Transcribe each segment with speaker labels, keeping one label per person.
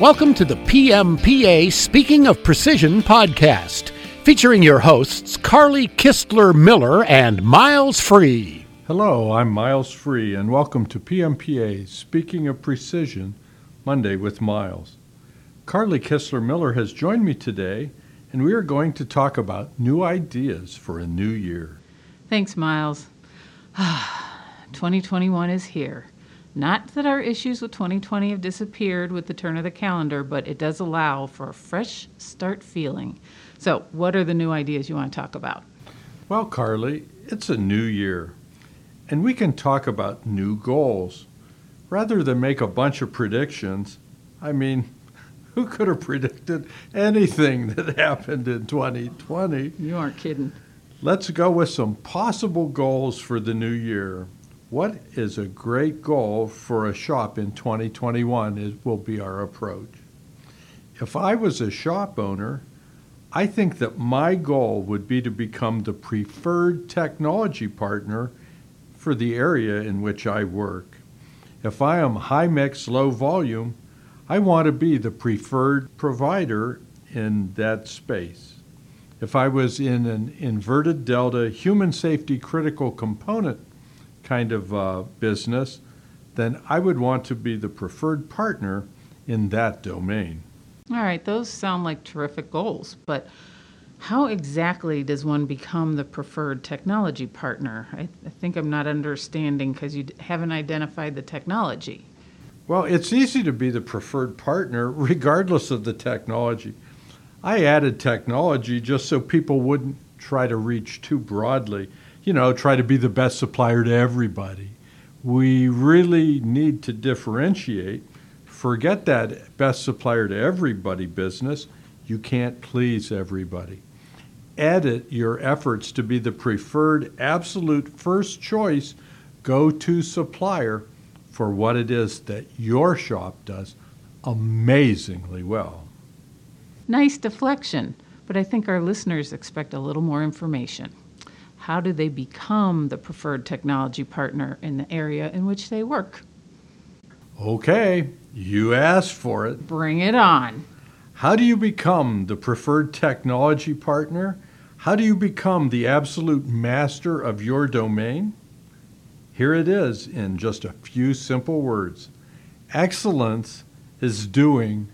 Speaker 1: Welcome to the PMPA Speaking of Precision podcast, featuring your hosts Carly Kistler Miller and Miles Free.
Speaker 2: Hello, I'm Miles Free, and welcome to PMPA Speaking of Precision Monday with Miles. Carly Kistler Miller has joined me today, and we are going to talk about new ideas for a new year.
Speaker 3: Thanks, Miles. 2021 is here. Not that our issues with 2020 have disappeared with the turn of the calendar, but it does allow for a fresh start feeling. So, what are the new ideas you want to talk about?
Speaker 2: Well, Carly, it's a new year, and we can talk about new goals. Rather than make a bunch of predictions, I mean, who could have predicted anything that happened in 2020?
Speaker 3: You aren't kidding.
Speaker 2: Let's go with some possible goals for the new year. What is a great goal for a shop in 2021 is, will be our approach. If I was a shop owner, I think that my goal would be to become the preferred technology partner for the area in which I work. If I am high mix, low volume, I want to be the preferred provider in that space. If I was in an inverted delta human safety critical component kind of uh, business, then I would want to be the preferred partner in that domain.
Speaker 3: All right, those sound like terrific goals, but how exactly does one become the preferred technology partner? I, I think I'm not understanding because you haven't identified the technology.
Speaker 2: Well, it's easy to be the preferred partner regardless of the technology. I added technology just so people wouldn't try to reach too broadly you know, try to be the best supplier to everybody. We really need to differentiate. Forget that best supplier to everybody business. You can't please everybody. Edit your efforts to be the preferred, absolute first choice go to supplier for what it is that your shop does amazingly well.
Speaker 3: Nice deflection, but I think our listeners expect a little more information how do they become the preferred technology partner in the area in which they work?
Speaker 2: Okay, you asked for it.
Speaker 3: Bring it on.
Speaker 2: How do you become the preferred technology partner? How do you become the absolute master of your domain? Here it is in just a few simple words. Excellence is doing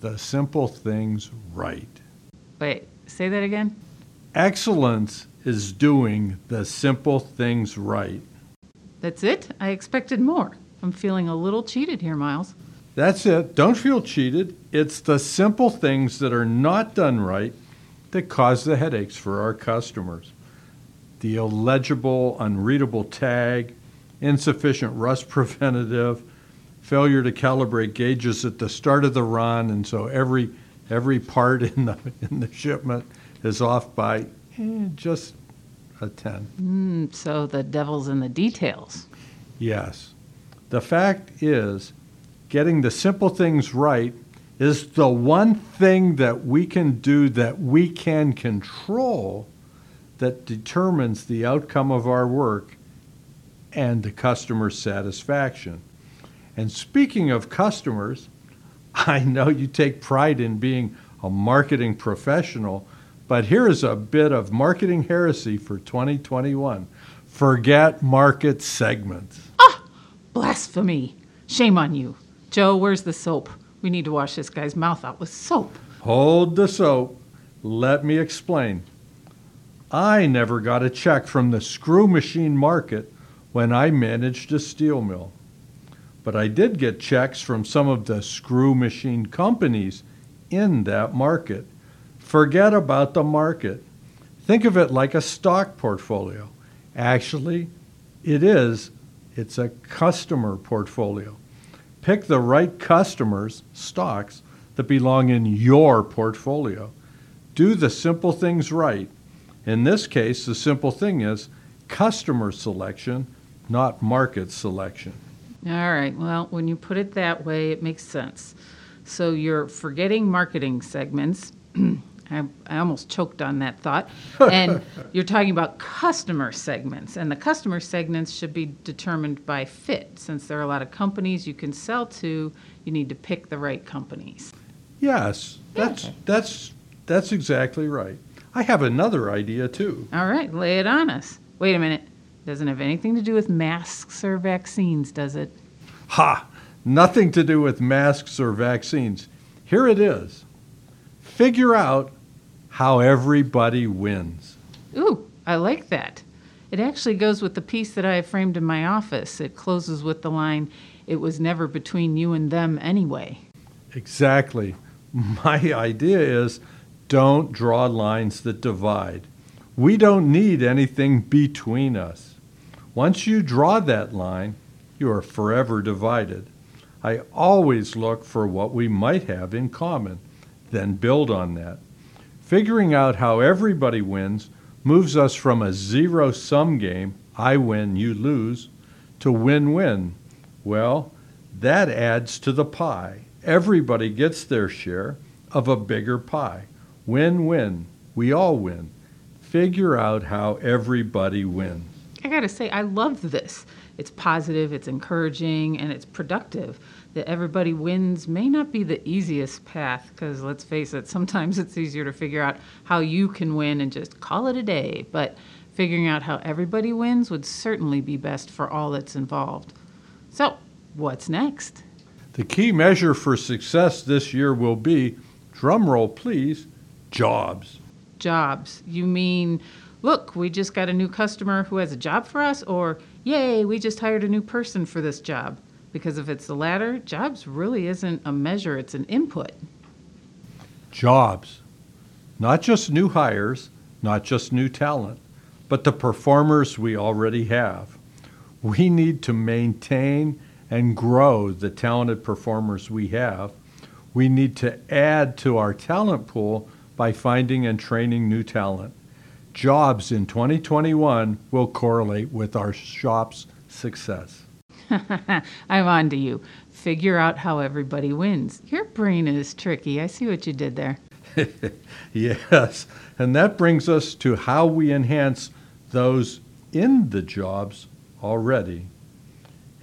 Speaker 2: the simple things right.
Speaker 3: Wait, say that again?
Speaker 2: Excellence is doing the simple things right.
Speaker 3: That's it? I expected more. I'm feeling a little cheated here, Miles.
Speaker 2: That's it. Don't feel cheated. It's the simple things that are not done right that cause the headaches for our customers. The illegible, unreadable tag, insufficient rust preventative, failure to calibrate gauges at the start of the run, and so every every part in the in the shipment is off by eh, just a 10.
Speaker 3: Mm, so the devil's in the details.
Speaker 2: Yes. The fact is, getting the simple things right is the one thing that we can do that we can control that determines the outcome of our work and the customer satisfaction. And speaking of customers, I know you take pride in being a marketing professional but here is a bit of marketing heresy for 2021 forget market segments.
Speaker 3: Ah, blasphemy. Shame on you. Joe, where's the soap? We need to wash this guy's mouth out with soap.
Speaker 2: Hold the soap. Let me explain. I never got a check from the screw machine market when I managed a steel mill. But I did get checks from some of the screw machine companies in that market Forget about the market. Think of it like a stock portfolio. Actually, it is. It's a customer portfolio. Pick the right customers, stocks, that belong in your portfolio. Do the simple things right. In this case, the simple thing is customer selection, not market selection.
Speaker 3: All right. Well, when you put it that way, it makes sense. So you're forgetting marketing segments I, I almost choked on that thought. And you're talking about customer segments, and the customer segments should be determined by fit. Since there are a lot of companies you can sell to, you need to pick the right companies.
Speaker 2: Yes, that's that's that's exactly right. I have another idea too.
Speaker 3: All right, lay it on us. Wait a minute. Doesn't have anything to do with masks or vaccines, does it?
Speaker 2: Ha! Nothing to do with masks or vaccines. Here it is. Figure out how everybody wins.
Speaker 3: Ooh, I like that. It actually goes with the piece that I have framed in my office. It closes with the line, It was never between you and them anyway.
Speaker 2: Exactly. My idea is don't draw lines that divide. We don't need anything between us. Once you draw that line, you are forever divided. I always look for what we might have in common, then build on that. Figuring out how everybody wins moves us from a zero sum game, I win, you lose, to win win. Well, that adds to the pie. Everybody gets their share of a bigger pie. Win win. We all win. Figure out how everybody wins.
Speaker 3: I gotta say, I love this. It's positive, it's encouraging, and it's productive. That everybody wins may not be the easiest path, because let's face it, sometimes it's easier to figure out how you can win and just call it a day. But figuring out how everybody wins would certainly be best for all that's involved. So, what's next?
Speaker 2: The key measure for success this year will be, drumroll please, jobs.
Speaker 3: Jobs. You mean, look, we just got a new customer who has a job for us, or yay, we just hired a new person for this job? Because if it's the latter, jobs really isn't a measure, it's an input.
Speaker 2: Jobs. Not just new hires, not just new talent, but the performers we already have. We need to maintain and grow the talented performers we have. We need to add to our talent pool by finding and training new talent. Jobs in 2021 will correlate with our shop's success.
Speaker 3: I'm on to you. Figure out how everybody wins. Your brain is tricky. I see what you did there.
Speaker 2: yes, and that brings us to how we enhance those in the jobs already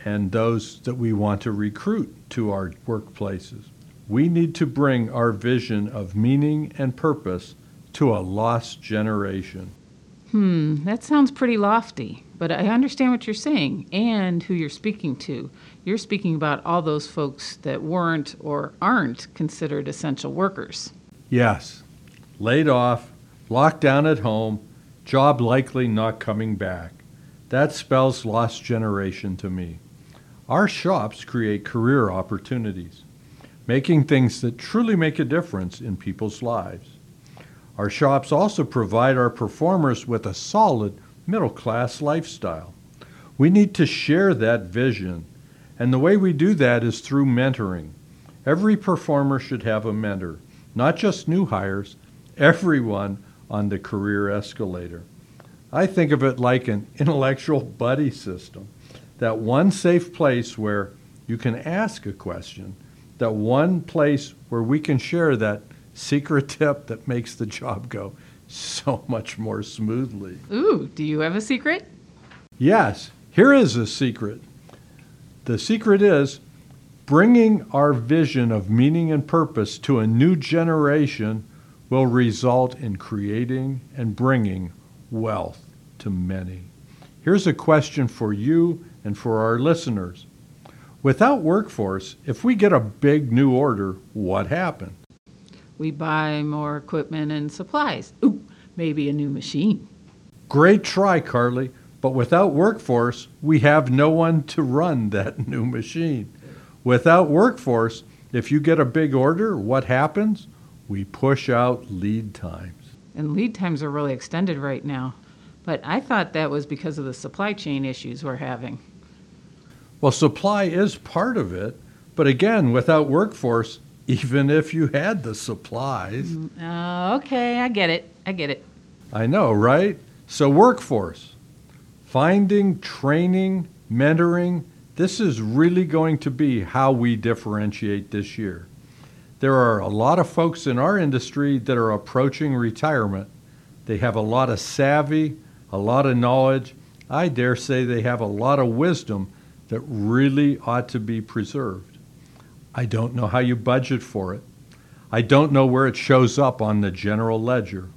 Speaker 2: and those that we want to recruit to our workplaces. We need to bring our vision of meaning and purpose to a lost generation.
Speaker 3: Hmm, that sounds pretty lofty, but I understand what you're saying and who you're speaking to. You're speaking about all those folks that weren't or aren't considered essential workers.
Speaker 2: Yes, laid off, locked down at home, job likely not coming back. That spells lost generation to me. Our shops create career opportunities, making things that truly make a difference in people's lives. Our shops also provide our performers with a solid middle class lifestyle. We need to share that vision, and the way we do that is through mentoring. Every performer should have a mentor, not just new hires, everyone on the career escalator. I think of it like an intellectual buddy system that one safe place where you can ask a question, that one place where we can share that secret tip that makes the job go so much more smoothly.
Speaker 3: Ooh, do you have a secret?
Speaker 2: Yes, here is a secret. The secret is bringing our vision of meaning and purpose to a new generation will result in creating and bringing wealth to many. Here's a question for you and for our listeners. Without workforce, if we get a big new order, what happens?
Speaker 3: We buy more equipment and supplies. Ooh, maybe a new machine.
Speaker 2: Great try, Carly, but without workforce, we have no one to run that new machine. Without workforce, if you get a big order, what happens? We push out lead times.
Speaker 3: And lead times are really extended right now. But I thought that was because of the supply chain issues we're having.
Speaker 2: Well, supply is part of it, but again, without workforce, even if you had the supplies.
Speaker 3: Uh, okay, I get it. I get it.
Speaker 2: I know, right? So, workforce, finding, training, mentoring, this is really going to be how we differentiate this year. There are a lot of folks in our industry that are approaching retirement. They have a lot of savvy, a lot of knowledge. I dare say they have a lot of wisdom that really ought to be preserved. I don't know how you budget for it. I don't know where it shows up on the general ledger.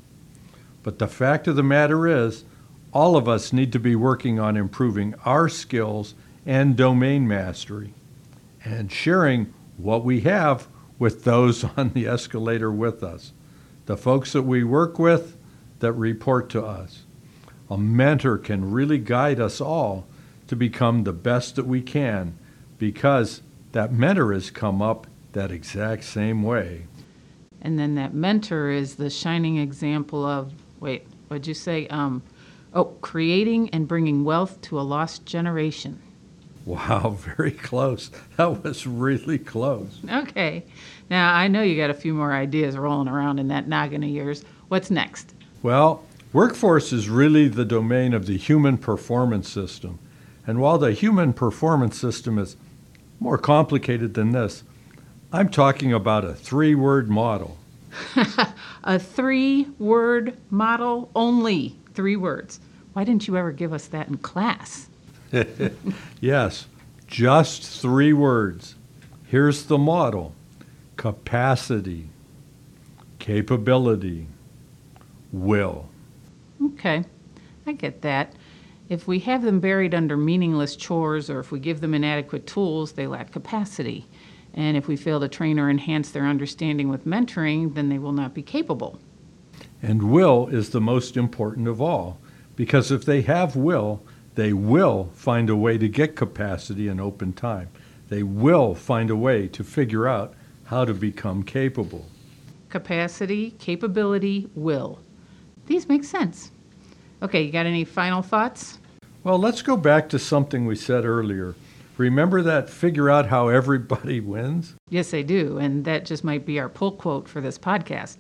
Speaker 2: But the fact of the matter is, all of us need to be working on improving our skills and domain mastery and sharing what we have with those on the escalator with us, the folks that we work with that report to us. A mentor can really guide us all to become the best that we can because that mentor has come up that exact same way.
Speaker 3: And then that mentor is the shining example of, wait, what'd you say? Um, oh, creating and bringing wealth to a lost generation.
Speaker 2: Wow, very close. That was really close.
Speaker 3: Okay. Now, I know you got a few more ideas rolling around in that noggin of yours. What's next?
Speaker 2: Well, workforce is really the domain of the human performance system. And while the human performance system is more complicated than this, I'm talking about a three word model.
Speaker 3: a three word model? Only three words. Why didn't you ever give us that in class?
Speaker 2: yes, just three words. Here's the model capacity, capability, will.
Speaker 3: Okay, I get that. If we have them buried under meaningless chores or if we give them inadequate tools, they lack capacity. And if we fail to train or enhance their understanding with mentoring, then they will not be capable.
Speaker 2: And will is the most important of all, because if they have will, they will find a way to get capacity in open time. They will find a way to figure out how to become capable.
Speaker 3: Capacity, capability, will. These make sense. Okay, you got any final thoughts?
Speaker 2: Well, let's go back to something we said earlier. Remember that figure out how everybody wins?
Speaker 3: Yes, I do, and that just might be our pull quote for this podcast.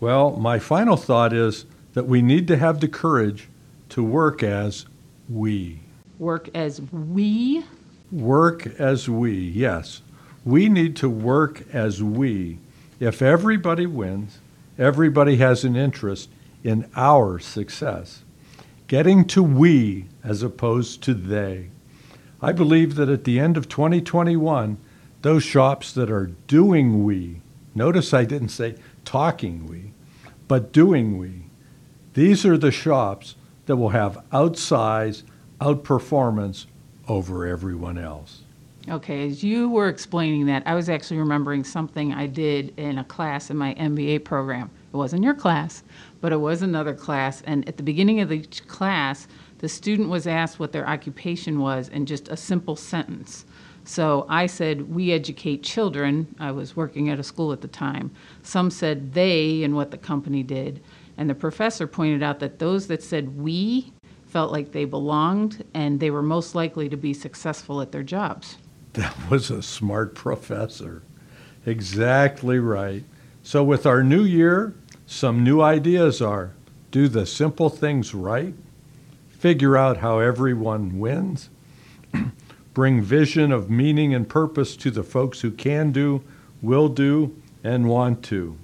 Speaker 2: Well, my final thought is that we need to have the courage to work as we.
Speaker 3: Work as we?
Speaker 2: Work as we, yes. We need to work as we. If everybody wins, everybody has an interest in our success. Getting to we as opposed to they. I believe that at the end of 2021, those shops that are doing we, notice I didn't say talking we, but doing we, these are the shops that will have outsize, outperformance over everyone else.
Speaker 3: Okay, as you were explaining that, I was actually remembering something I did in a class in my MBA program. It wasn't your class, but it was another class. And at the beginning of each class, the student was asked what their occupation was in just a simple sentence. So I said, We educate children. I was working at a school at the time. Some said they and what the company did. And the professor pointed out that those that said we felt like they belonged and they were most likely to be successful at their jobs.
Speaker 2: That was a smart professor. Exactly right. So, with our new year, some new ideas are do the simple things right, figure out how everyone wins, bring vision of meaning and purpose to the folks who can do, will do, and want to,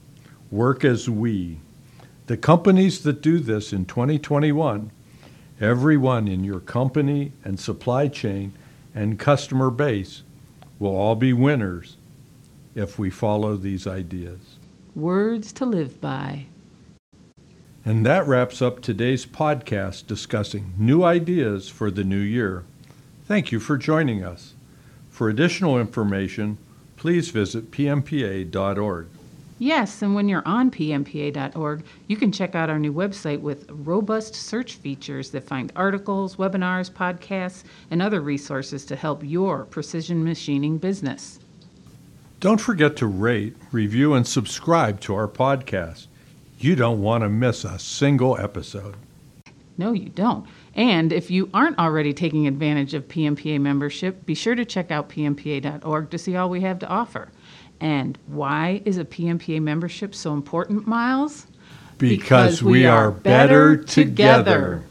Speaker 2: work as we the companies that do this in 2021, everyone in your company and supply chain and customer base will all be winners if we follow these ideas.
Speaker 3: Words to live by.
Speaker 2: And that wraps up today's podcast discussing new ideas for the new year. Thank you for joining us. For additional information, please visit pmpa.org.
Speaker 3: Yes, and when you're on pmpa.org, you can check out our new website with robust search features that find articles, webinars, podcasts, and other resources to help your precision machining business.
Speaker 2: Don't forget to rate, review, and subscribe to our podcast. You don't want to miss a single episode.
Speaker 3: No, you don't. And if you aren't already taking advantage of PMPA membership, be sure to check out pmpa.org to see all we have to offer. And why is a PMPA membership so important, Miles?
Speaker 2: Because, because we, we, are better, better together. together.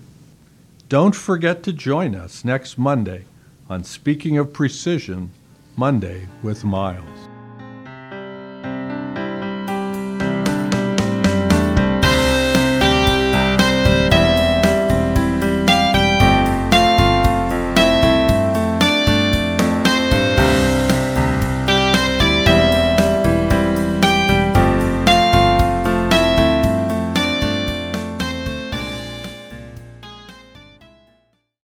Speaker 2: Don't forget to join us next Monday on Speaking of Precision Monday with Miles.